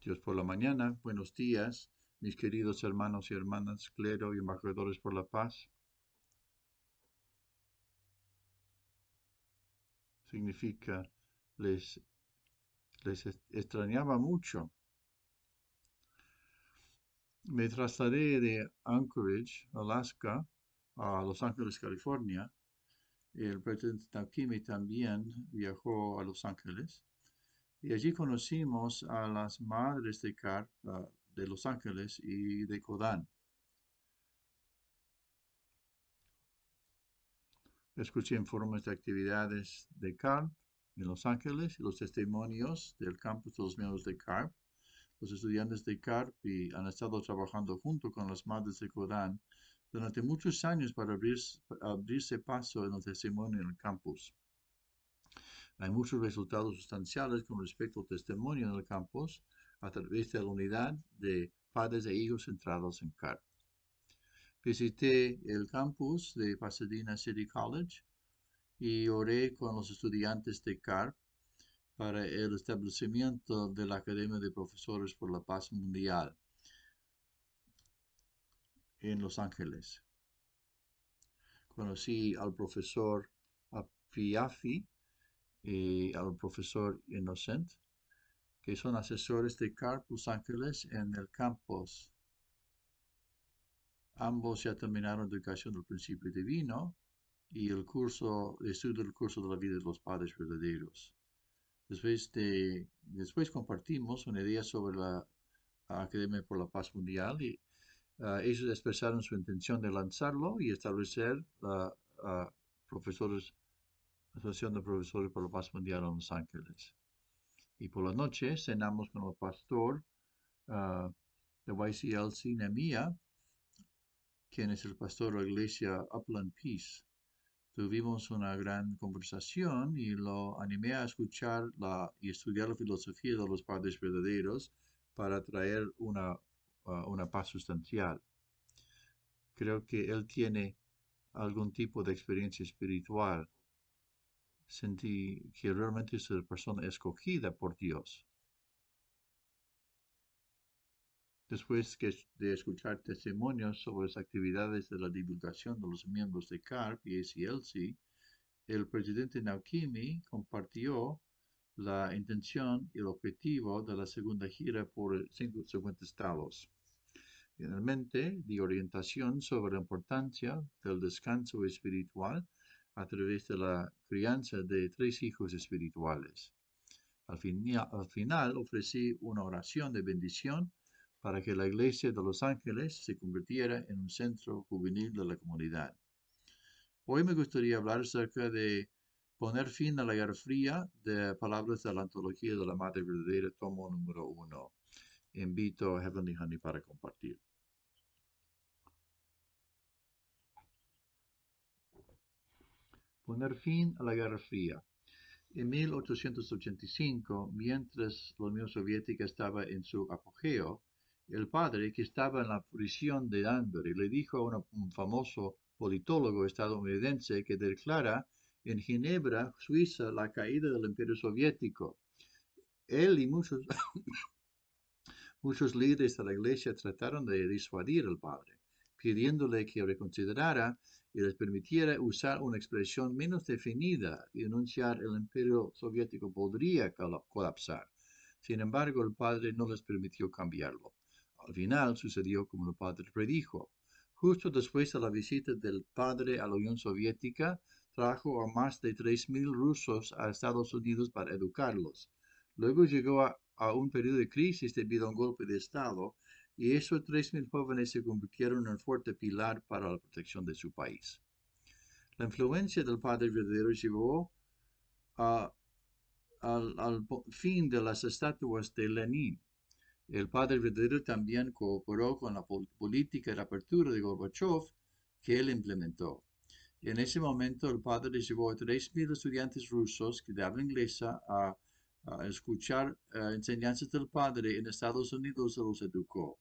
Dios por la mañana, buenos días, mis queridos hermanos y hermanas, clero y embajadores por la paz. Significa, les, les extrañaba mucho. Me trasladé de Anchorage, Alaska, a Los Ángeles, California. El presidente Takimi también viajó a Los Ángeles y allí conocimos a las madres de CARP de Los Ángeles y de Kodán. Escuché informes de actividades de CARP en Los Ángeles y los testimonios del campus de los miembros de CARP. Los estudiantes de CARP han estado trabajando junto con las madres de Kodán durante muchos años para abrirse paso en el testimonio en el campus. Hay muchos resultados sustanciales con respecto al testimonio en el campus a través de la unidad de padres e hijos centrados en CARP. Visité el campus de Pasadena City College y oré con los estudiantes de CARP para el establecimiento de la Academia de Profesores por la Paz Mundial en Los Ángeles. Conocí al profesor Afiafi y al profesor Innocent, que son asesores de CARP Los Ángeles en el campus. Ambos ya terminaron educación del principio divino y el curso estudio del curso de la vida de los padres verdaderos. Después, de, después compartimos una idea sobre la Academia por la Paz Mundial y uh, ellos expresaron su intención de lanzarlo y establecer la uh, profesores Asociación de Profesores por la Paz Mundial en Los Ángeles. Y por la noche cenamos con el pastor uh, de quien es el pastor de la iglesia Upland Peace. Tuvimos una gran conversación y lo animé a escuchar la, y estudiar la filosofía de los padres verdaderos para traer una, uh, una paz sustancial. Creo que él tiene algún tipo de experiencia espiritual sentí que realmente es una persona escogida por Dios. Después de escuchar testimonios sobre las actividades de la divulgación de los miembros de CARP y ACLC, el presidente Naukimi compartió la intención y el objetivo de la segunda gira por 50 estados. Finalmente, di orientación sobre la importancia del descanso espiritual a través de la crianza de tres hijos espirituales. Al, final ofrecí una oración de bendición para que la iglesia de Los Ángeles se convirtiera en un centro juvenil de la comunidad. Hoy me gustaría hablar acerca de poner fin a la guerra fría de palabras de la antología de la Madre Verdadera, tomo número uno. Invito a Heavenly Honey para compartir. Poner fin a la Guerra Fría. En 1885, mientras la Unión Soviética estaba en su apogeo, el padre que estaba en la prisión de Danbury le dijo a un famoso politólogo estadounidense que declara en Ginebra, Suiza, la caída del imperio soviético. Él y muchos, muchos líderes de la iglesia trataron de disuadir al padre, pidiéndole que reconsiderara y les permitiera usar una expresión menos definida y el imperio soviético podría colapsar. Sin embargo, el padre no les permitió cambiarlo. Al final sucedió como el padre predijo. Justo después de la visita del padre a la Unión Soviética, trajo a más de 3.000 rusos a Estados Unidos para educarlos. Luego llegó a, a un periodo de crisis debido a un golpe de Estado y esos 3.000 jóvenes se convirtieron en un fuerte pilar para la protección de su país. La influencia del padre verdadero llevó al, al fin de las estatuas de Lenin. El padre verdadero también cooperó con la política de apertura de Gorbachev que él implementó. En ese momento el padre llevó a 3.000 estudiantes rusos de habla inglesa a, escuchar eh, enseñanzas del padre en Estados Unidos y los educó.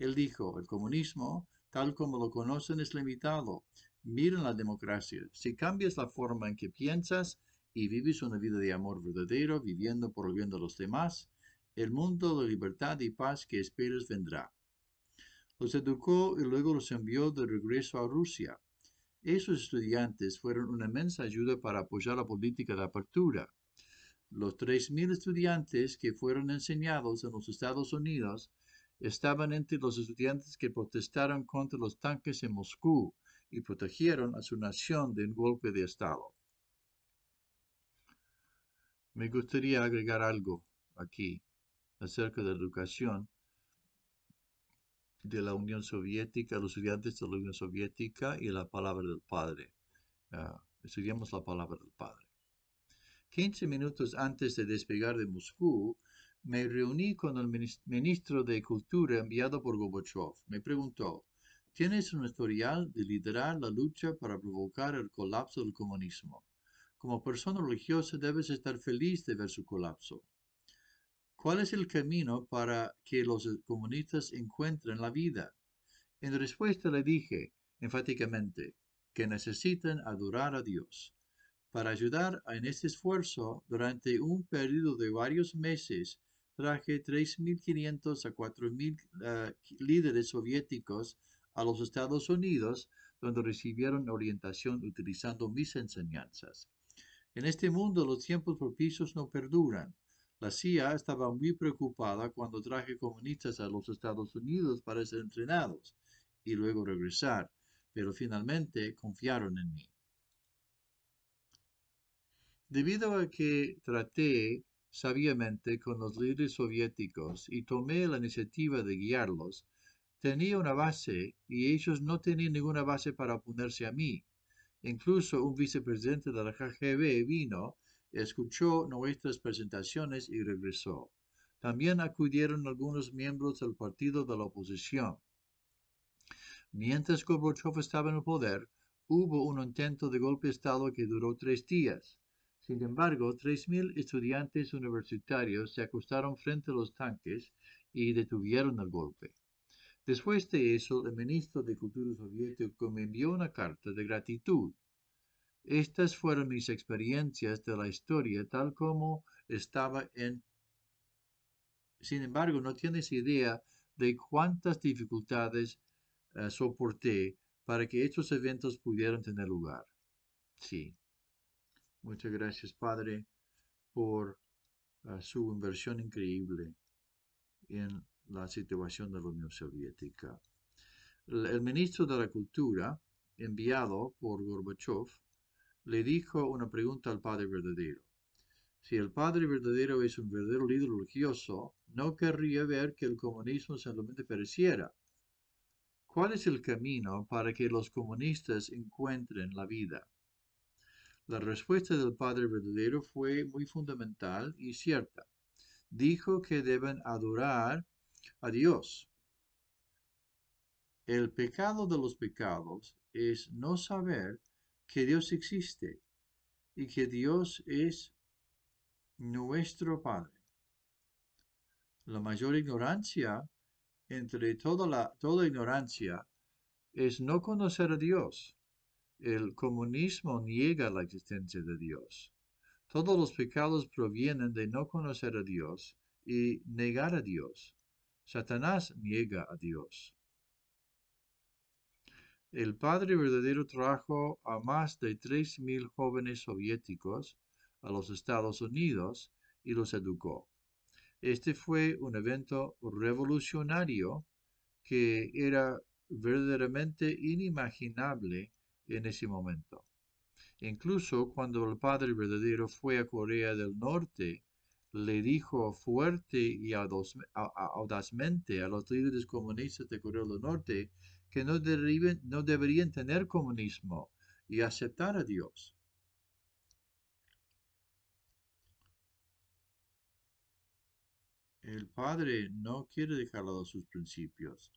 Él dijo, el comunismo, tal como lo conocen, es limitado. Miren la democracia. Si cambias la forma en que piensas y vives una vida de amor verdadero, viviendo por el bien de los demás, el mundo de libertad y paz que esperas vendrá. Los educó y luego los envió de regreso a Rusia. Esos estudiantes fueron una inmensa ayuda para apoyar la política de apertura. Los 3.000 estudiantes que fueron enseñados en los Estados Unidos estaban entre los estudiantes que protestaron contra los tanques en Moscú y protegieron a su nación de un golpe de Estado. Me gustaría agregar algo aquí acerca de la educación de la Unión Soviética, los estudiantes de la Unión Soviética y la palabra del Padre. Ah, estudiamos la palabra del Padre. 15 minutos antes de despegar de Moscú, me reuní con el ministro de Cultura enviado por Gorbachev. Me preguntó, ¿tienes un historial de liderar la lucha para provocar el colapso del comunismo? Como persona religiosa debes estar feliz de ver su colapso. ¿Cuál es el camino para que los comunistas encuentren la vida? En respuesta le dije enfáticamente que necesitan adorar a Dios. Para ayudar en este esfuerzo, durante un periodo de varios meses, traje 3.500 a 4.000 eh, líderes soviéticos a los Estados Unidos, donde recibieron orientación utilizando mis enseñanzas. En este mundo los tiempos propicios no perduran. La CIA estaba muy preocupada cuando traje comunistas a los Estados Unidos para ser entrenados y luego regresar, pero finalmente confiaron en mí. Debido a que traté sabiamente con los líderes soviéticos y tomé la iniciativa de guiarlos, tenía una base y ellos no tenían ninguna base para oponerse a mí. Incluso un vicepresidente de la KGB vino, escuchó nuestras presentaciones y regresó. También acudieron algunos miembros del partido de la oposición. Mientras Gorbachev estaba en el poder, hubo un intento de golpe de Estado que duró tres días. Sin embargo, 3.000 estudiantes universitarios se acostaron frente a los tanques y detuvieron el golpe. Después de eso, el ministro de Cultura soviético me envió una carta de gratitud. Estas fueron mis experiencias de la historia tal como estaba en... Sin embargo, no tienes idea de cuántas dificultades eh, soporté para que estos eventos pudieran tener lugar. Sí, Muchas gracias, Padre, por ah, su inversión increíble en la situación de la Unión Soviética. El, ministro de la Cultura, enviado por Gorbachev, le dijo una pregunta al Padre verdadero. Si el Padre verdadero es un verdadero líder religioso, no querría ver que el comunismo simplemente pereciera. ¿Cuál es el camino para que los comunistas encuentren la vida? La respuesta del Padre verdadero fue muy fundamental y cierta. Dijo que deben adorar a Dios. El pecado de los pecados es no saber que Dios existe y que Dios es nuestro Padre. La mayor ignorancia entre toda la toda ignorancia es no conocer a Dios el comunismo niega la existencia de Dios. Todos los pecados provienen de no conocer a Dios y negar a Dios. Satanás niega a Dios. El Padre verdadero trajo a más de tres mil jóvenes soviéticos a los Estados Unidos y los educó. Este fue un evento revolucionario que era verdaderamente inimaginable en ese momento. Incluso cuando el Padre verdadero fue a Corea del Norte, le dijo fuerte y audazmente a los líderes comunistas de Corea del Norte que no, no deberían tener comunismo y aceptar a Dios. El Padre no quiere dejar de sus principios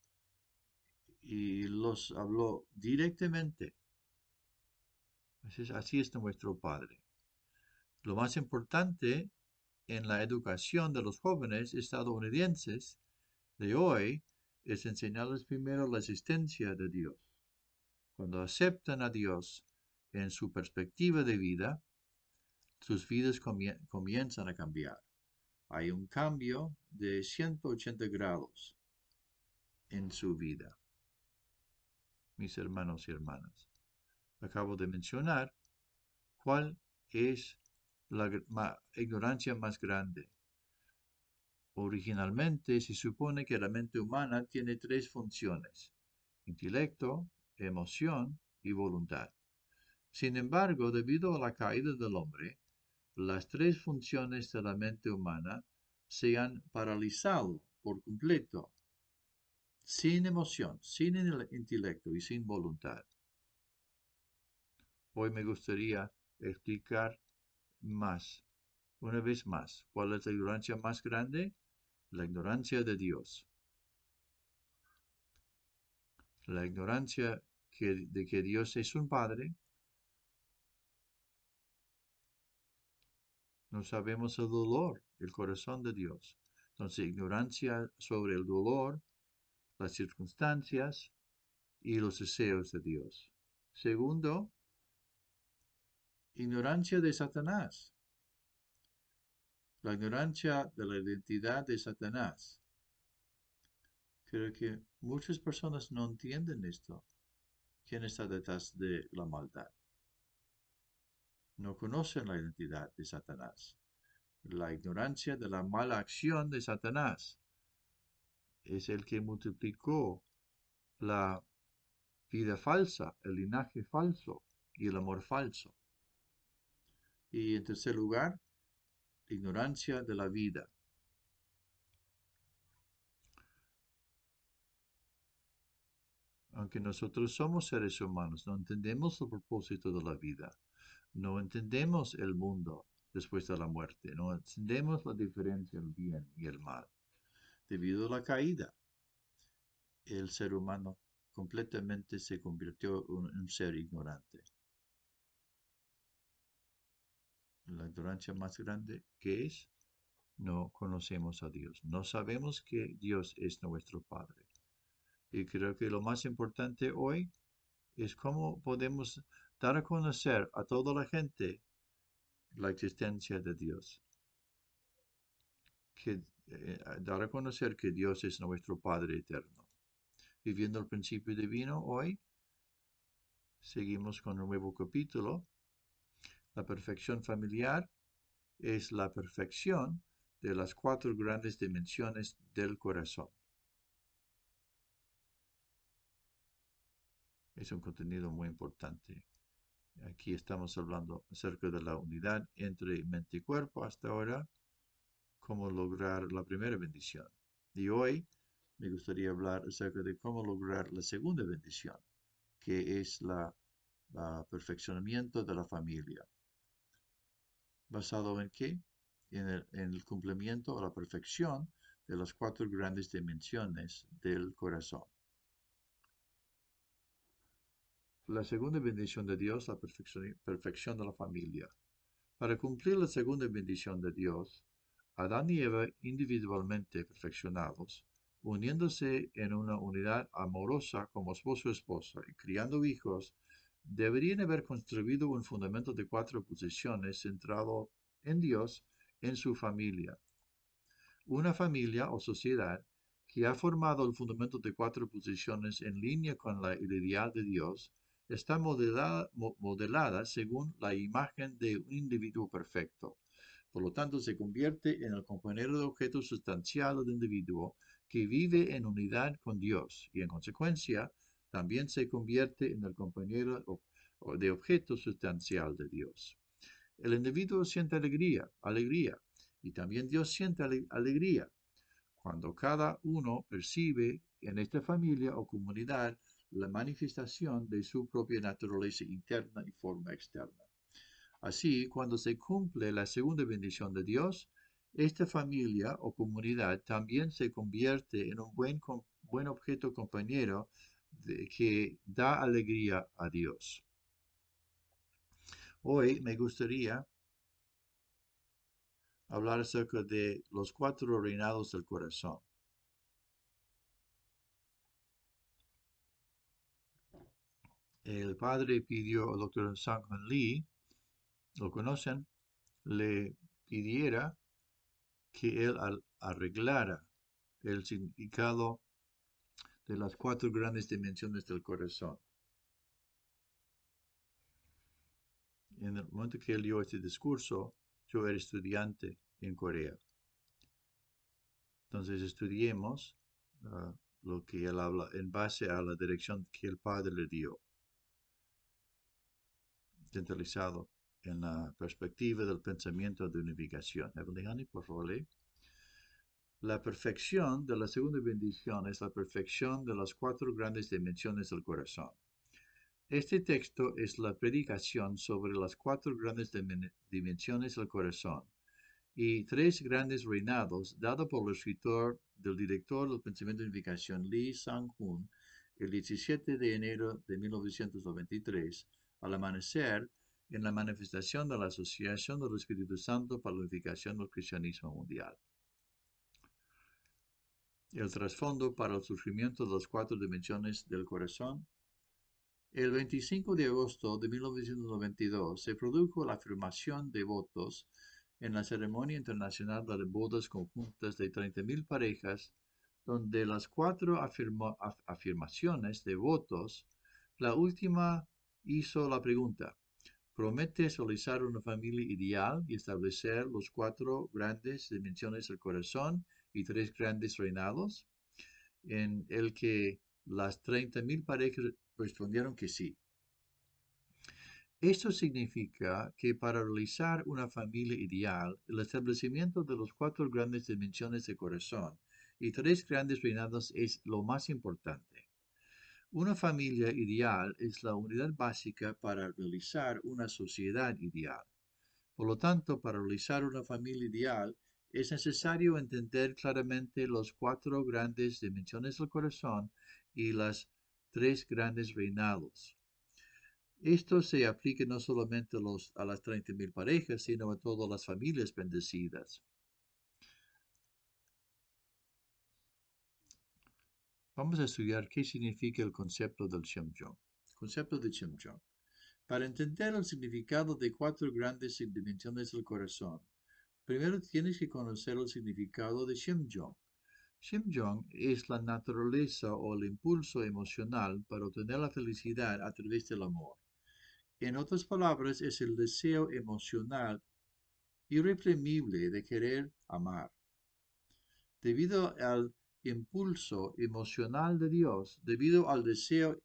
y los habló directamente Así es nuestro Padre. Lo más importante en la educación de los jóvenes estadounidenses de hoy es enseñarles primero la existencia de Dios. Cuando aceptan a Dios en su perspectiva de vida, sus vidas comienzan a cambiar. hay un cambio de 180 grados en su vida. Mis hermanos y hermanas, acabo de mencionar cuál es la ignorancia más grande. Originalmente se supone que la mente humana tiene tres funciones, intelecto, emoción y voluntad. Sin embargo, debido a la caída del hombre, las tres funciones de la mente humana se han paralizado por completo, sin emoción, sin intelecto y sin voluntad. Hoy me gustaría explicar más, una vez más, cuál es la ignorancia más grande, la ignorancia de Dios. La ignorancia de que Dios es un Padre, no sabemos el dolor, el corazón de Dios. Entonces, ignorancia sobre el dolor, las circunstancias y los deseos de Dios. Segundo, ignorancia de Satanás. La ignorancia de la identidad de Satanás. Creo que muchas personas no entienden esto. ¿Quién está detrás de la maldad? no conocen la identidad de Satanás. La ignorancia de la mala acción de Satanás es el que multiplicó la vida falsa, el linaje falso y el amor falso. Y en tercer lugar, ignorancia de la vida. Aunque nosotros somos seres humanos, no entendemos el propósito de la vida. No entendemos el mundo después de la muerte, no entendemos la diferencia el bien y el mal. Debido a la caída, el ser humano completamente se convirtió en un ser ignorante. La ignorancia más grande que es, no conocemos a Dios, no sabemos que Dios es nuestro Padre. Y creo que lo más importante hoy es cómo podemos dar a conocer a toda la gente la existencia de Dios. Que, eh, dar a conocer que Dios es nuestro Padre eterno. Viviendo el principio divino hoy, seguimos con un nuevo capítulo. La perfección familiar es la perfección de las cuatro grandes dimensiones del corazón. Es un contenido muy importante. Aquí estamos hablando acerca de la unidad entre mente y cuerpo hasta ahora, cómo lograr la primera bendición. Y hoy me gustaría hablar acerca de cómo lograr la segunda bendición, que es la, perfeccionamiento de la familia. ¿Basado en qué? En el, en el cumplimiento o la perfección de las cuatro grandes dimensiones del corazón. La segunda bendición de Dios, la perfección, de la familia. Para cumplir la segunda bendición de Dios, Adán y Eva individualmente perfeccionados, uniéndose en una unidad amorosa como esposo y esposa y criando hijos, deberían haber construido un fundamento de cuatro posiciones centrado en Dios en su familia. Una familia o sociedad que ha formado el fundamento de cuatro posiciones en línea con la ideal de Dios está modelada, según la imagen de un individuo perfecto. Por lo tanto, se convierte en el compañero de objeto sustancial del individuo que vive en unidad con Dios y en consecuencia también se convierte en el compañero de objeto sustancial de Dios. El individuo siente alegría, alegría, y también Dios siente alegría cuando cada uno percibe en esta familia o comunidad la manifestación de su propia naturaleza interna y forma externa. Así, cuando se cumple la segunda bendición de Dios, esta familia o comunidad también se convierte en un buen, buen objeto compañero que da alegría a Dios. Hoy me gustaría hablar acerca de los cuatro reinados del corazón. el padre pidió al doctor Sang-Han Lee, lo conocen, le pidiera que él arreglara el significado de las cuatro grandes dimensiones del corazón. En el momento que él dio este discurso, yo era estudiante en Corea. Entonces estudiemos ah, lo que él habla en base a la dirección que el Padre le dio, centralizado en la perspectiva del pensamiento de unificación. Evelyn por favor, La perfección de la segunda bendición es la perfección de las cuatro grandes dimensiones del corazón. Este texto es la predicación sobre las cuatro grandes dimensiones del corazón y tres grandes reinados dado por el escritor del director del pensamiento de unificación Lee Sang-hoon el 17 de enero de 1993 al amanecer en la manifestación de la Asociación del Espíritu Santo para la Unificación del Cristianismo Mundial. El trasfondo para el surgimiento de las cuatro dimensiones del corazón. El 25 de agosto de 1992 se produjo la afirmación de votos en la ceremonia internacional de bodas conjuntas de 30.000 parejas, donde las cuatro afirmaciones de votos, la última hizo la pregunta, promete realizar una familia ideal y establecer los cuatro grandes dimensiones del corazón y tres grandes reinados, en el que las 30.000 parejas respondieron que sí. Esto significa que para realizar una familia ideal, el establecimiento de los cuatro grandes dimensiones del corazón y tres grandes reinados es lo más importante. Una familia ideal es la unidad básica para realizar una sociedad ideal. Por lo tanto, para realizar una familia ideal es necesario entender claramente los cuatro grandes dimensiones del corazón y las tres grandes reinados. Esto se aplica no solamente a, los, a las 30.000 parejas, sino a todas las familias bendecidas. Vamos a estudiar qué significa el concepto del Shemjong. Concepto de Shemjong. Para entender el significado de cuatro grandes dimensiones del corazón, primero tienes que conocer el significado de Shemjong. Shemjong es la naturaleza o el impulso emocional para obtener la felicidad a través del amor. En otras palabras, es el deseo emocional irreprimible de querer amar. Debido al impulso emocional de Dios, debido al deseo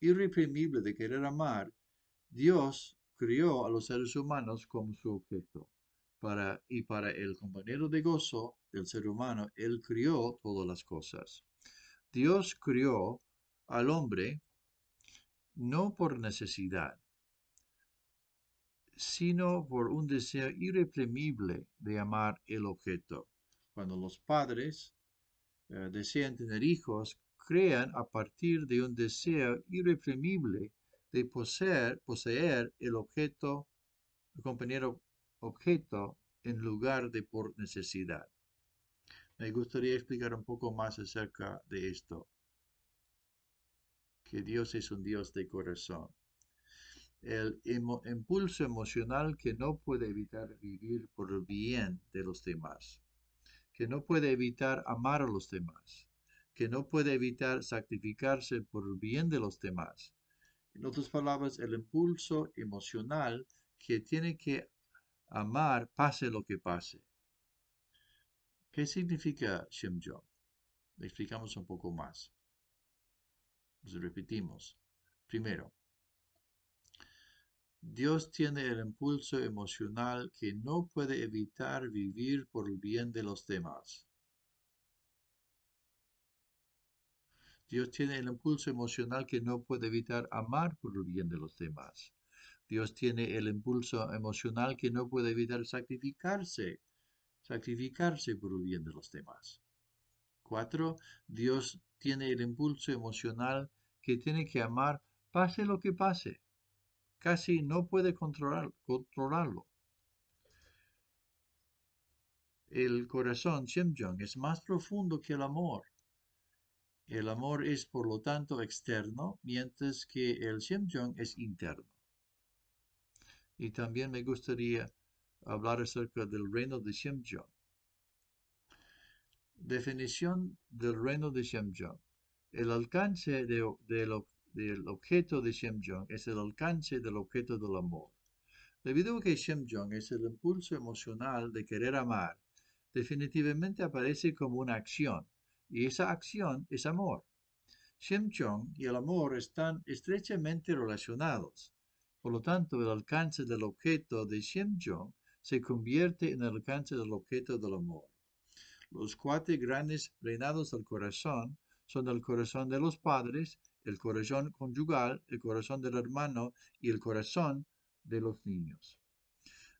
irreprimible de querer amar, Dios crió a los seres humanos como su objeto. Y para el compañero de gozo del ser humano, Él crió todas las cosas. Dios crió al hombre no por necesidad, sino por un deseo irreprimible de amar el objeto. Cuando los padres eh, desean tener hijos, crean a partir de un deseo irreprimible de poseer, poseer el objeto, el compañero objeto, en lugar de por necesidad. Me gustaría explicar un poco más acerca de esto, que Dios es un Dios de corazón. El impulso emocional que no puede evitar vivir por el bien de los demás que no puede evitar amar a los demás, que no puede evitar sacrificarse por el bien de los demás. En otras palabras, el impulso emocional que tiene que amar pase lo que pase. ¿Qué significa Shemjong? Le explicamos un poco más. Repetimos. Primero, Dios tiene el impulso emocional que no puede evitar vivir por el bien de los demás. Dios tiene el impulso emocional que no puede evitar amar por el bien de los demás. Dios tiene el impulso emocional que no puede evitar sacrificarse, sacrificarse por el bien de los demás. Cuatro, Dios tiene el impulso emocional que tiene que amar pase lo que pase casi no puede controlarlo. El corazón Shemjong es más profundo que el amor. El amor es por lo tanto externo, mientras que el Shemjong es interno. Y también me gustaría hablar acerca del reino de Shemjong. Definición del reino de Shemjong. El alcance del objeto de Shemjong es el alcance del objeto del amor. Debido a que Shemjong es el impulso emocional de querer amar, definitivamente aparece como una acción, y esa acción es amor. Shemjong y el amor están estrechamente relacionados. Por lo tanto, el alcance del objeto de Shemjong se convierte en el alcance del objeto del amor. Los cuatro grandes reinados del corazón son el corazón de los padres, el corazón conjugal, el corazón del hermano y el corazón de los niños.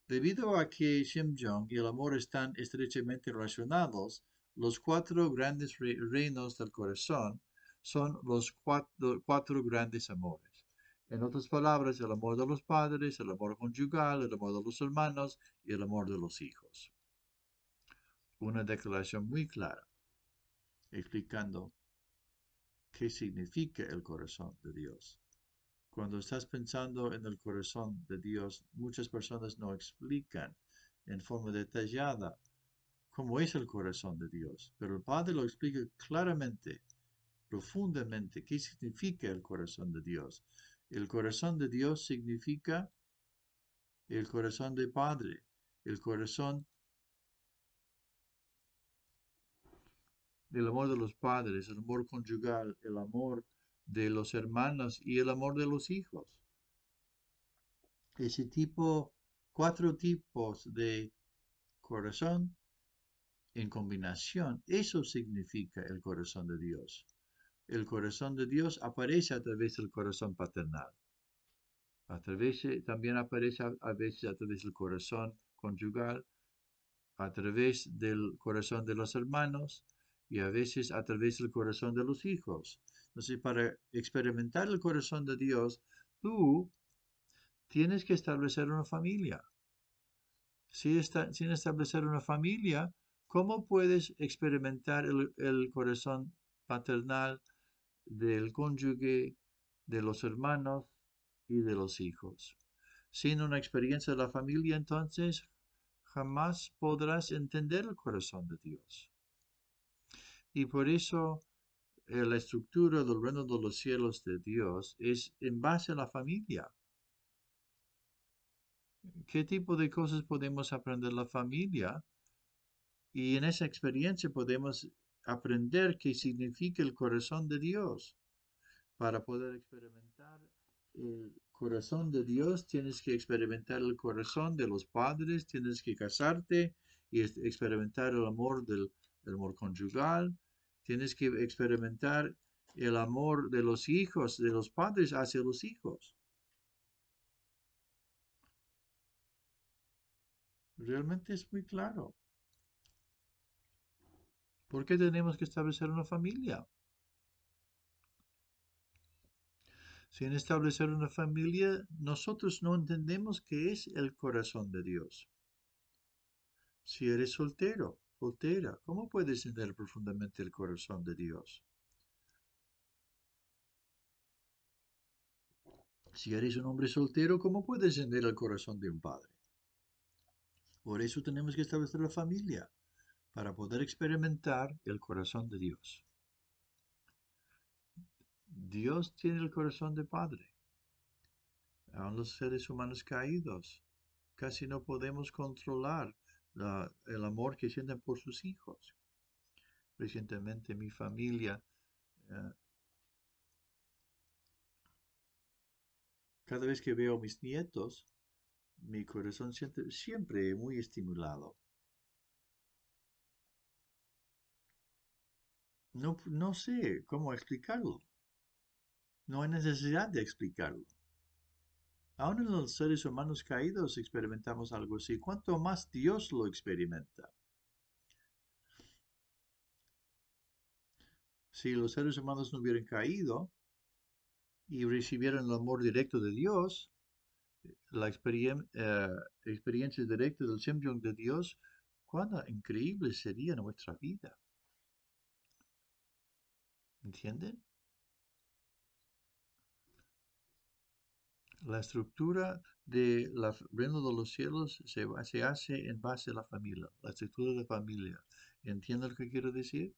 Debido a que Shemjong y el amor están estrechamente relacionados, los cuatro grandes reinos del corazón son los cuatro, grandes amores. En otras palabras, el amor de los padres, el amor conjugal, el amor de los hermanos y el amor de los hijos. Una declaración muy clara explicando qué significa el corazón de Dios. Cuando estás pensando en el corazón de Dios, muchas personas no explican en forma detallada cómo es el corazón de Dios, pero el Padre lo explica claramente, profundamente, qué significa el corazón de Dios. El corazón de Dios significa el corazón de Padre, el corazón del amor de los padres, el amor conyugal, el amor de los hermanos y el amor de los hijos. Ese tipo, cuatro tipos de corazón en combinación, eso significa el corazón de Dios. El corazón de Dios aparece a través del corazón paternal. A través, también aparece a veces a través del corazón conyugal, a través del corazón de los hermanos y a veces a través del corazón de los hijos. Entonces, para experimentar el corazón de Dios, tú tienes que establecer una familia. Si está, sin establecer una familia, ¿cómo puedes experimentar el, corazón paternal del cónyuge, de los hermanos y de los hijos? Sin una experiencia de la familia, entonces jamás podrás entender el corazón de Dios. Y por eso eh, la estructura del reino de los cielos de Dios es en base a la familia. ¿Qué tipo de cosas podemos aprender la familia? Y en esa experiencia podemos aprender qué significa el corazón de Dios. Para poder experimentar el corazón de Dios, tienes que experimentar el corazón de los padres, tienes que casarte y experimentar el amor del amor conyugal, Tienes que experimentar el amor de los hijos, de los padres hacia los hijos. Realmente es muy claro. ¿Por qué tenemos que establecer una familia? Sin establecer una familia, nosotros no entendemos qué es el corazón de Dios. Si eres soltero, soltera, ¿cómo puedes entender profundamente el corazón de Dios? Si eres un hombre soltero, ¿cómo puedes entender el corazón de un padre? Por eso tenemos que establecer la familia, para poder experimentar el corazón de Dios. Dios tiene el corazón de padre. Aún los seres humanos caídos casi no podemos controlar el amor que sienten por sus hijos. Recientemente mi familia, eh, cada vez que veo a mis nietos, mi corazón siente siempre muy estimulado. No, no sé cómo explicarlo. No hay necesidad de explicarlo. Aún en los seres humanos caídos experimentamos algo así. ¿Cuánto más Dios lo experimenta? Si los seres humanos no hubieran caído y recibieran el amor directo de Dios, la eh, experiencia directa del Simjong de Dios, cuán increíble sería nuestra vida. ¿Entienden? La estructura del reino de los cielos se, hace en base a la familia, la estructura de familia. ¿Entiende lo que quiero decir?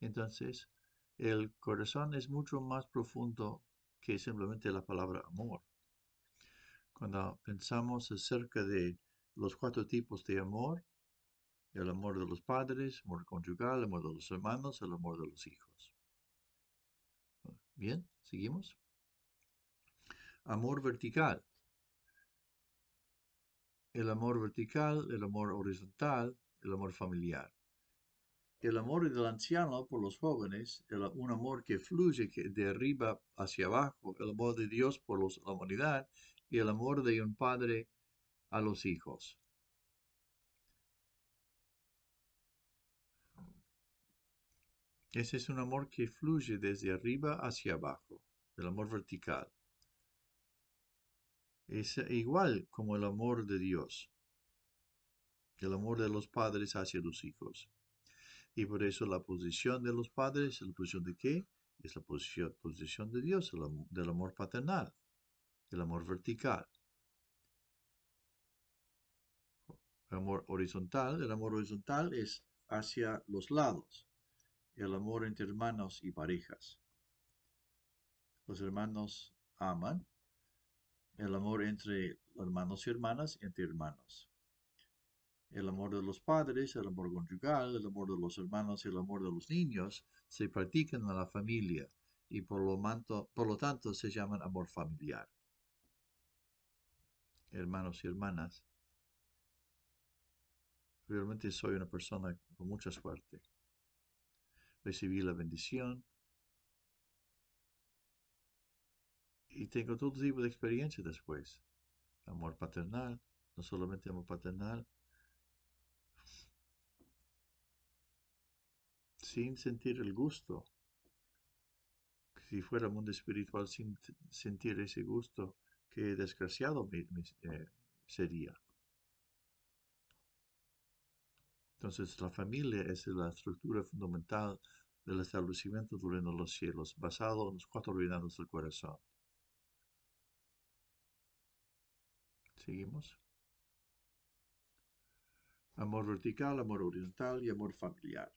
Entonces, el corazón es mucho más profundo que simplemente la palabra amor. Cuando pensamos acerca de los cuatro tipos de amor, el amor de los padres, el amor conjugal, el amor de los hermanos, el amor de los hijos. Bien, seguimos. Amor vertical. El amor vertical, el amor horizontal, el amor familiar. El amor del anciano por los jóvenes, un amor que fluye de arriba hacia abajo, el amor de Dios por la humanidad y el amor de un padre a los hijos. Ese es un amor que fluye desde arriba hacia abajo, el amor vertical. Es igual como el amor de Dios, el amor de los padres hacia los hijos. Y por eso la posición de los padres, ¿la posición de qué? Es la posición, de Dios, del amor paternal, el amor vertical. El amor horizontal, el amor horizontal es hacia los lados el amor entre hermanos y parejas. Los hermanos aman. El amor entre hermanos y hermanas, entre hermanos. El amor de los padres, el amor conjugal, el amor de los hermanos y el amor de los niños se practican en la familia y por lo, por lo tanto se llaman amor familiar. Hermanos y hermanas, realmente soy una persona con mucha suerte recibí la bendición. Y tengo todo tipo de experiencia después. Amor paternal, no solamente amor paternal, sin sentir el gusto. Si fuera mundo espiritual sin sentir ese gusto, qué desgraciado eh, sería. Entonces, la familia es la estructura fundamental del establecimiento del reino de los cielos, basado en los cuatro reinados del corazón. Seguimos. Amor vertical, amor horizontal y amor familiar.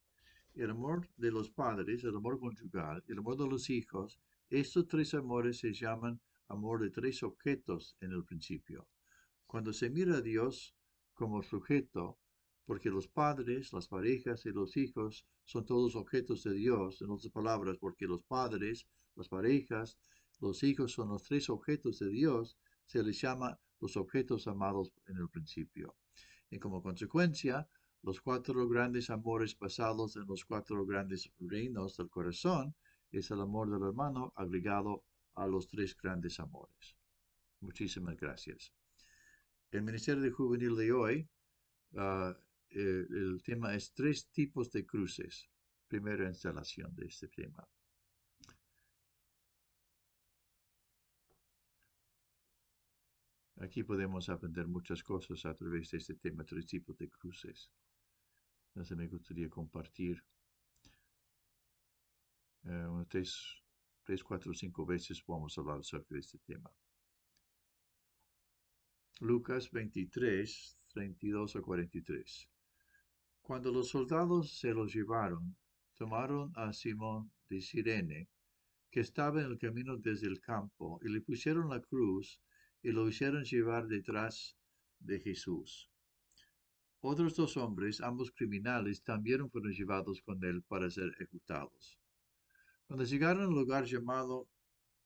El amor de los padres, el amor conjugal, el amor de los hijos, estos tres amores se llaman amor de tres objetos en el principio. Cuando se mira a Dios como sujeto, porque los padres, las parejas y los hijos son todos objetos de Dios. En otras palabras, porque los padres, las parejas, los hijos son los tres objetos de Dios, se les llama los objetos amados en el principio. Y como consecuencia, los cuatro grandes amores basados en los cuatro grandes reinos del corazón es el amor del hermano agregado a los tres grandes amores. Muchísimas gracias. El Ministerio de Juvenil de hoy ah, eh, el tema es tres tipos de cruces. Primera instalación de este tema. Aquí podemos aprender muchas cosas a través de este tema, tres tipos de cruces. Entonces me gustaría compartir eh, tres, tres, cuatro, cinco veces vamos a hablar de este tema. Lucas 23, 32 a 43. Cuando los soldados se los llevaron, tomaron a Simón de Sirene, que estaba en el camino desde el campo, y le pusieron la cruz y lo hicieron llevar detrás de Jesús. Otros dos hombres, ambos criminales, también fueron llevados con él para ser ejecutados. Cuando llegaron al lugar llamado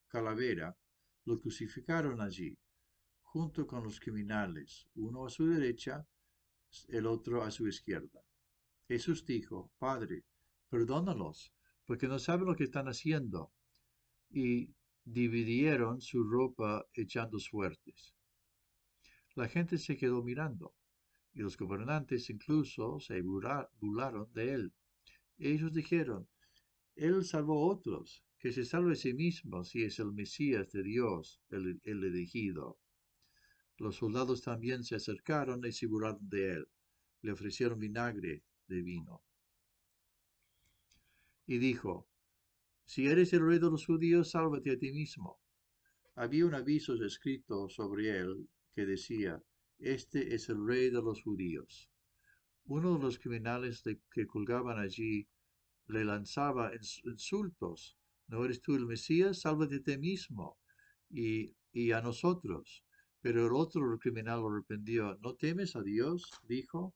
Calavera, lo crucificaron allí, junto con los criminales, uno a su derecha, el otro a su izquierda. Jesús dijo, Padre, perdónalos, porque no saben lo que están haciendo. Y dividieron su ropa echando suertes. La gente se quedó mirando, y los gobernantes incluso se burlaron de él. Ellos dijeron, Él salvó a otros, que se salve a sí mismo si es el Mesías de Dios, el, el elegido. Los soldados también se acercaron y se burlaron de él. Le ofrecieron vinagre de vino. Y dijo, si eres el rey de los judíos, sálvate a ti mismo. había un aviso escrito sobre él que decía, Este es el rey de los judíos. Uno de los criminales que colgaban allí le lanzaba insultos. ¿No eres tú el Mesías? Sálvate a ti mismo y, y a nosotros. Pero el otro criminal lo. ¿No temes a Dios? dijo,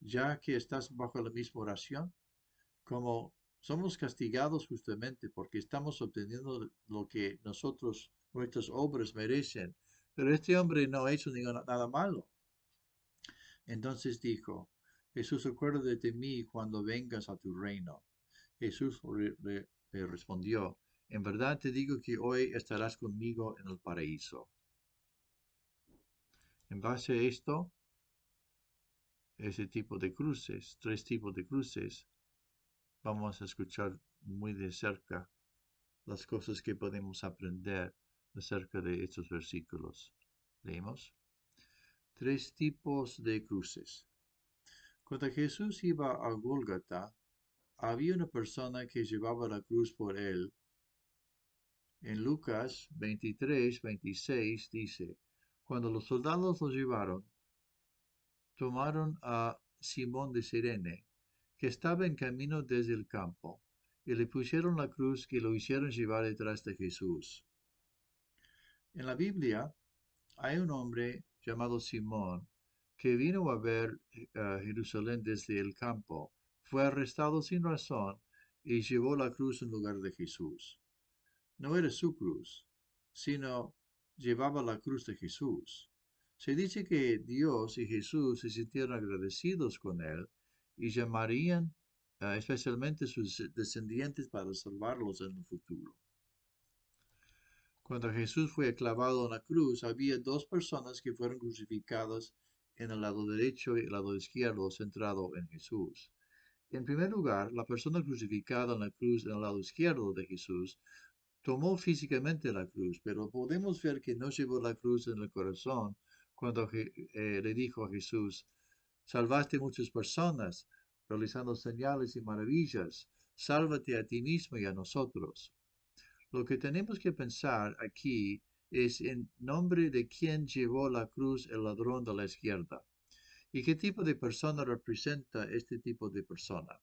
ya que estás bajo la misma oración. Como somos castigados justamente porque estamos obteniendo lo que nosotros, nuestras obras merecen. Pero este hombre no ha hecho nada malo. Entonces dijo, Jesús, acuérdate de mí cuando vengas a tu reino. Jesús le, respondió, en verdad te digo que hoy estarás conmigo en el paraíso. En base a esto, ese tipo de cruces, tres tipos de cruces, vamos a escuchar muy de cerca las cosas que podemos aprender acerca de estos versículos. Leemos. Tres tipos de cruces. Cuando Jesús iba a Gólgata, había una persona que llevaba la cruz por él. En Lucas 23, 26 dice, cuando los soldados lo llevaron, tomaron a Simón de Sirene, que estaba en camino desde el campo, y le pusieron la cruz que lo hicieron llevar detrás de Jesús. En la Biblia hay un hombre llamado Simón que vino a ver a Jerusalén desde el campo, fue arrestado sin razón y llevó la cruz en lugar de Jesús. No era su cruz, sino llevaba la cruz de Jesús. Se dice que Dios y Jesús se sintieron agradecidos con él y llamarían especialmente sus descendientes para salvarlos en el futuro. Cuando Jesús fue clavado en la cruz, había dos personas que fueron crucificadas en el lado derecho y el lado izquierdo, centrado en Jesús. En primer lugar, la persona crucificada en la cruz en el lado izquierdo de Jesús tomó físicamente la cruz, pero podemos ver que no llevó la cruz en el corazón cuando eh, le dijo a Jesús, salvaste muchas personas, realizando señales y maravillas, sálvate a ti mismo y a nosotros. Lo que tenemos que pensar aquí es en nombre de quién llevó la cruz el ladrón de la izquierda. ¿Y qué tipo de persona representa este tipo de persona?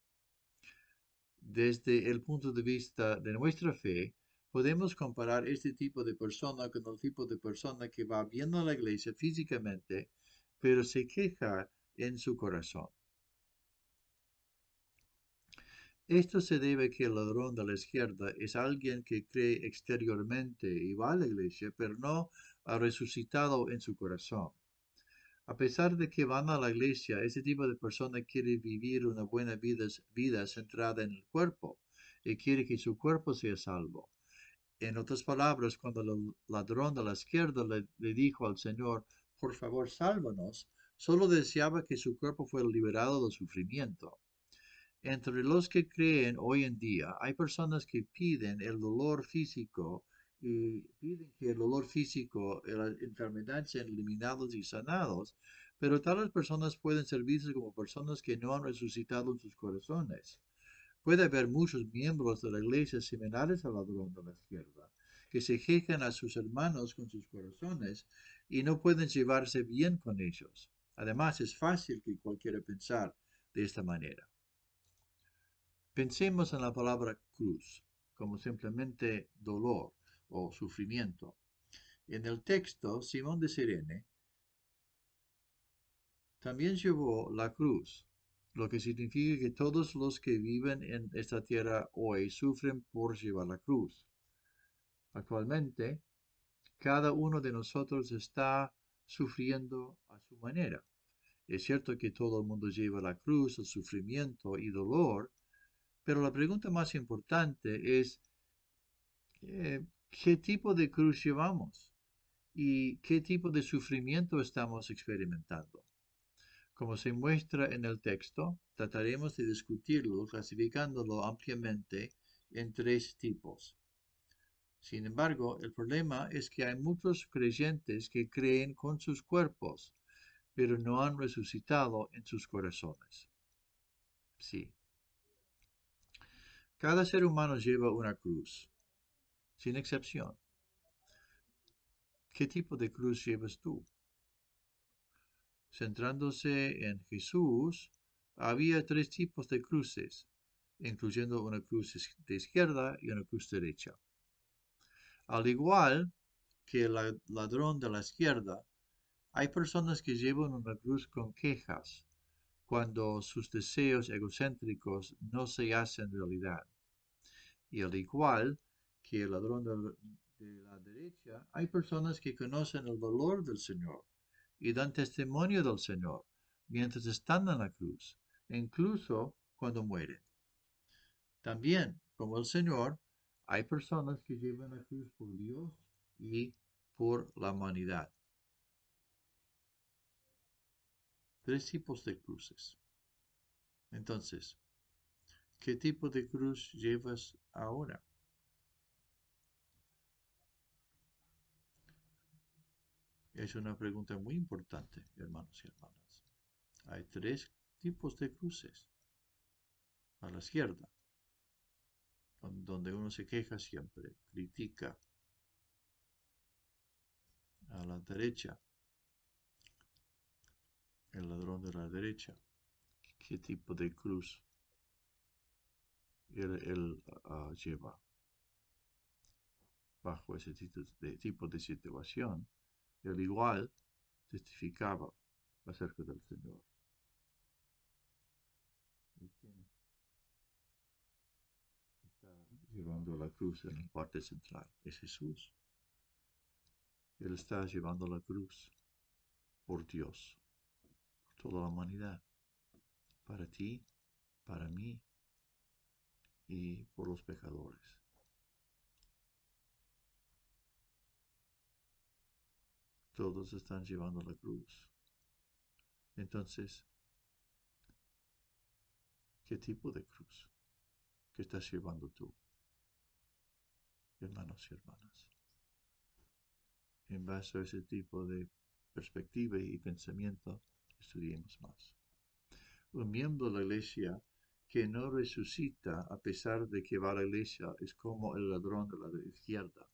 Desde el punto de vista de nuestra fe, podemos comparar este tipo de persona con el tipo de persona que va viendo a la iglesia físicamente, pero se queja en su corazón. Esto se debe a que el ladrón de la izquierda es alguien que cree exteriormente y va a la iglesia, pero no ha resucitado en su corazón. A pesar de que van a la iglesia, ese tipo de persona quiere vivir una buena vida, vida centrada en el cuerpo y quiere que su cuerpo sea salvo. En otras palabras, cuando el ladrón de la izquierda le, dijo al Señor, por favor, sálvanos, solo deseaba que su cuerpo fuera liberado del sufrimiento. Entre los que creen hoy en día, hay personas que piden el dolor físico y piden que el dolor físico y la enfermedad sean eliminados y sanados, pero tales personas pueden servirse como personas que no han resucitado en sus corazones. Puede haber muchos miembros de la iglesia similares al ladrón de la izquierda, que se quejan a sus hermanos con sus corazones y no pueden llevarse bien con ellos. Además, es fácil que cualquiera pensar de esta manera. Pensemos en la palabra cruz como simplemente dolor o sufrimiento. En el texto, Simón de Sirene también llevó la cruz, lo que significa que todos los que viven en esta tierra hoy sufren por llevar la cruz. Actualmente, cada uno de nosotros está sufriendo a su manera. Es cierto que todo el mundo lleva la cruz, el sufrimiento y dolor, pero la pregunta más importante es, eh, qué tipo de cruz llevamos y qué tipo de sufrimiento estamos experimentando. Como se muestra en el texto, trataremos de discutirlo clasificándolo ampliamente en tres tipos. Sin embargo, el problema es que hay muchos creyentes que creen con sus cuerpos, pero no han resucitado en sus corazones. Sí. Cada ser humano lleva una cruz sin excepción. ¿Qué tipo de cruz llevas tú? Centrándose en Jesús, había tres tipos de cruces, incluyendo una cruz de izquierda y una cruz derecha. Al igual que el ladrón de la izquierda, hay personas que llevan una cruz con quejas cuando sus deseos egocéntricos no se hacen realidad. Y al igual que el ladrón de la derecha, hay personas que conocen el valor del Señor y dan testimonio del Señor mientras están en la cruz, incluso cuando mueren. También, como el Señor, hay personas que llevan la cruz por Dios y por la humanidad. Tres tipos de cruces. Entonces, ¿qué tipo de cruz llevas ahora? Es una pregunta muy importante, hermanos y hermanas. Hay tres tipos de cruces. A la izquierda, donde uno se queja siempre, critica. A la derecha, el ladrón de la derecha. ¿Qué tipo de cruz él, ah, lleva? Bajo ese tipo de, tipo de situación, él igual testificaba acerca del Señor. llevando la cruz en la parte central. Es Jesús. Él está llevando la cruz por Dios, por toda la humanidad, para ti, para mí y por los pecadores. Todos están llevando la cruz. Entonces, ¿qué tipo de cruz que estás llevando tú? hermanos y hermanas. En base a ese tipo de perspectiva y pensamiento, estudiemos más. Un miembro de la iglesia que no resucita a pesar de que va a la iglesia es como el ladrón de la izquierda.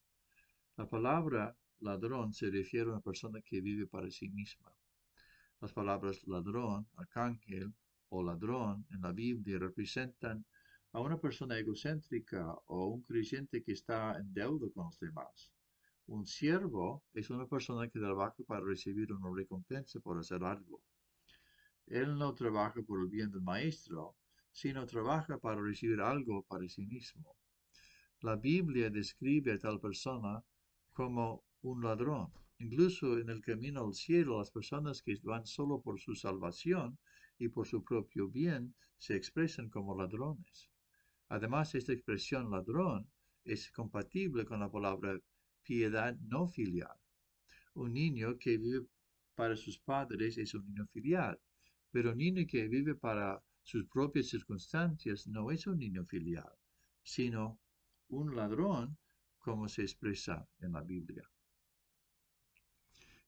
La palabra ladrón se refiere a una persona que vive para sí misma. Las palabras ladrón, arcángel o ladrón en la Biblia representan a una persona egocéntrica o un creyente que está en deuda con los demás. Un siervo es una persona que trabaja para recibir una recompensa por hacer algo. Él no trabaja por el bien del maestro, sino trabaja para recibir algo para sí mismo. La Biblia describe a tal persona como un ladrón. Incluso en el camino al cielo, las personas que van solo por su salvación y por su propio bien se expresan como ladrones. Además, esta expresión ladrón es compatible con la palabra piedad no filial. Un niño que vive para sus padres es un niño filial, pero un niño que vive para sus propias circunstancias no es un niño filial, sino un ladrón, como se expresa en la Biblia.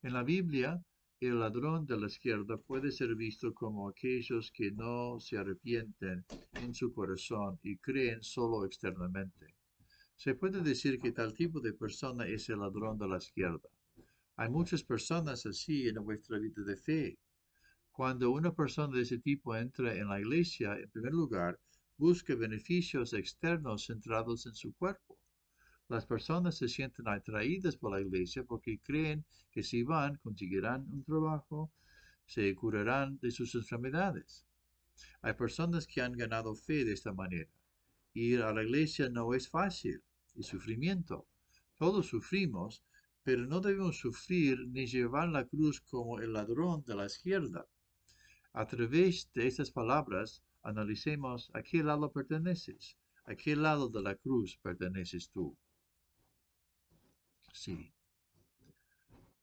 En la Biblia, el ladrón de la izquierda puede ser visto como aquellos que no se arrepienten en su corazón y creen solo externamente. Se puede decir que tal tipo de persona es el ladrón de la izquierda. Hay muchas personas así en nuestra vida de fe. Cuando una persona de ese tipo entra en la iglesia, en primer lugar, busca beneficios externos centrados en su cuerpo. Las personas se sienten atraídas por la iglesia porque creen que si van conseguirán un trabajo, se curarán de sus enfermedades. Hay personas que han ganado fe de esta manera. Ir a la iglesia no es fácil, es sufrimiento. Todos sufrimos, pero no debemos sufrir ni llevar la cruz como el ladrón de la izquierda. A través de estas palabras, analicemos a qué lado perteneces, a qué lado de la cruz perteneces tú. Sí.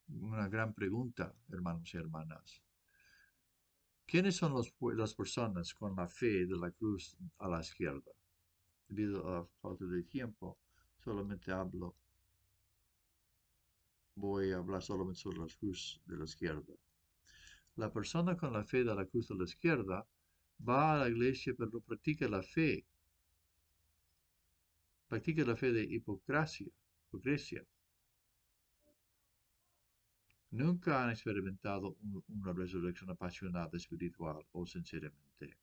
Una gran pregunta, hermanos y hermanas. ¿Quiénes son las personas con la fe de la cruz a la izquierda? Debido a la falta de tiempo, solamente hablo, voy a hablar solamente sobre la cruz de la izquierda. La persona con la fe de la cruz de la izquierda va a la iglesia pero practica la fe. Practica la fe de hipocracia, hipocresía nunca han experimentado una resurrección apasionada espiritual o sinceramente.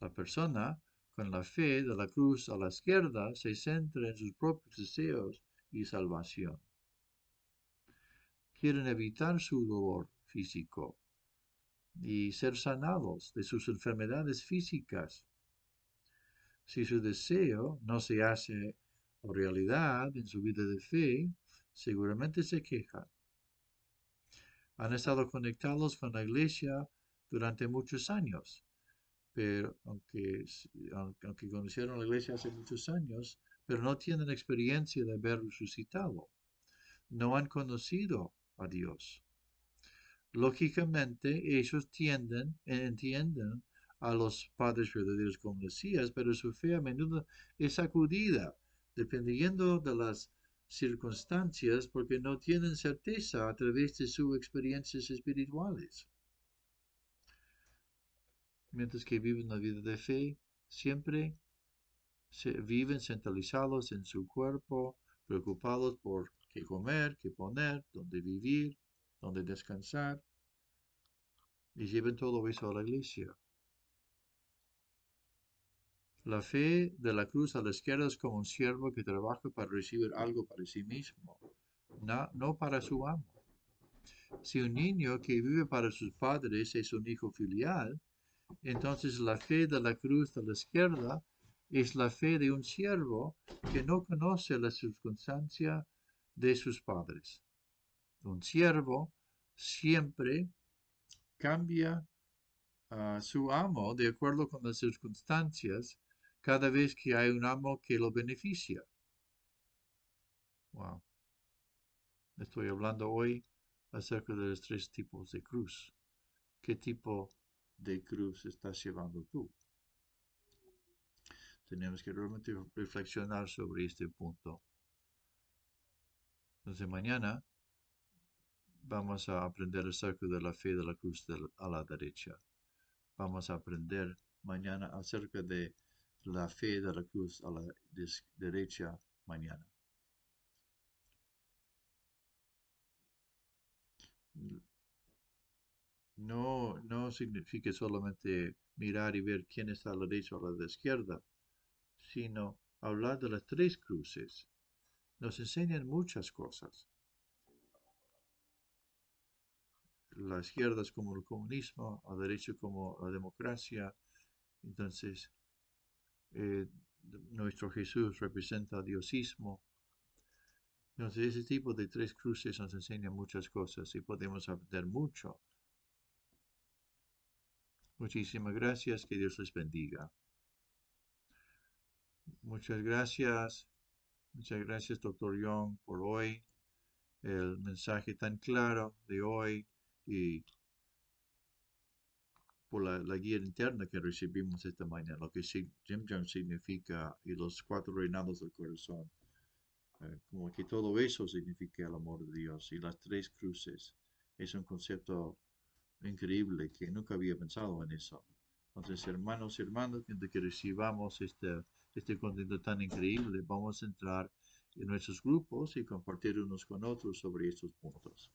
La persona con la fe de la cruz a la izquierda se centra en sus propios deseos y salvación. Quieren evitar su dolor físico y ser sanados de sus enfermedades físicas. Si su deseo no se hace realidad en su vida de fe, seguramente se quejan. Han estado conectados con la iglesia durante muchos años, pero aunque, aunque conocieron la iglesia hace muchos años, pero no tienen experiencia de haber resucitado. No han conocido a Dios. Lógicamente, ellos tienden, entienden a los padres verdaderos como Mesías, pero su fe a menudo es sacudida, dependiendo de las circunstancias, porque no tienen certeza a través de sus experiencias espirituales. Mientras que viven la vida de fe, siempre se viven centralizados en su cuerpo, preocupados por qué comer, qué poner, dónde vivir, dónde descansar, y lleven todo eso a la iglesia. La fe de la cruz a la izquierda es como un siervo que trabaja para recibir algo para sí mismo, no, para su amo. Si un niño que vive para sus padres es un hijo filial, entonces la fe de la cruz a la izquierda es la fe de un siervo que no conoce la circunstancia de sus padres. Un siervo siempre cambia a su amo de acuerdo con las circunstancias cada vez que hay un amo que lo beneficia. Wow. Estoy hablando hoy acerca de los tres tipos de cruz. ¿Qué tipo de cruz estás llevando tú? Tenemos que realmente reflexionar sobre este punto. Entonces mañana vamos a aprender acerca de la fe de la cruz a la derecha. Vamos a aprender mañana acerca de la fe de la cruz a la derecha mañana. No, no significa solamente mirar y ver quién está a la derecha o a la izquierda, sino hablar de las tres cruces. Nos enseñan muchas cosas. La izquierda es como el comunismo, la derecha como la democracia. Entonces, eh, nuestro Jesús representa diosismo. Entonces, ese tipo de tres cruces nos enseña muchas cosas y podemos aprender mucho. Muchísimas gracias, que Dios les bendiga. Muchas gracias, muchas gracias, doctor Young, por hoy, el mensaje tan claro de hoy y por la, guía interna que recibimos esta mañana, lo que Jim Jam significa y los cuatro reinados del corazón. Eh, como que todo eso significa el amor de Dios y las tres cruces. Es un concepto increíble que nunca había pensado en eso. Entonces, hermanos y hermanas, mientras que recibamos este, este contenido tan increíble, vamos a entrar en nuestros grupos y compartir unos con otros sobre estos puntos.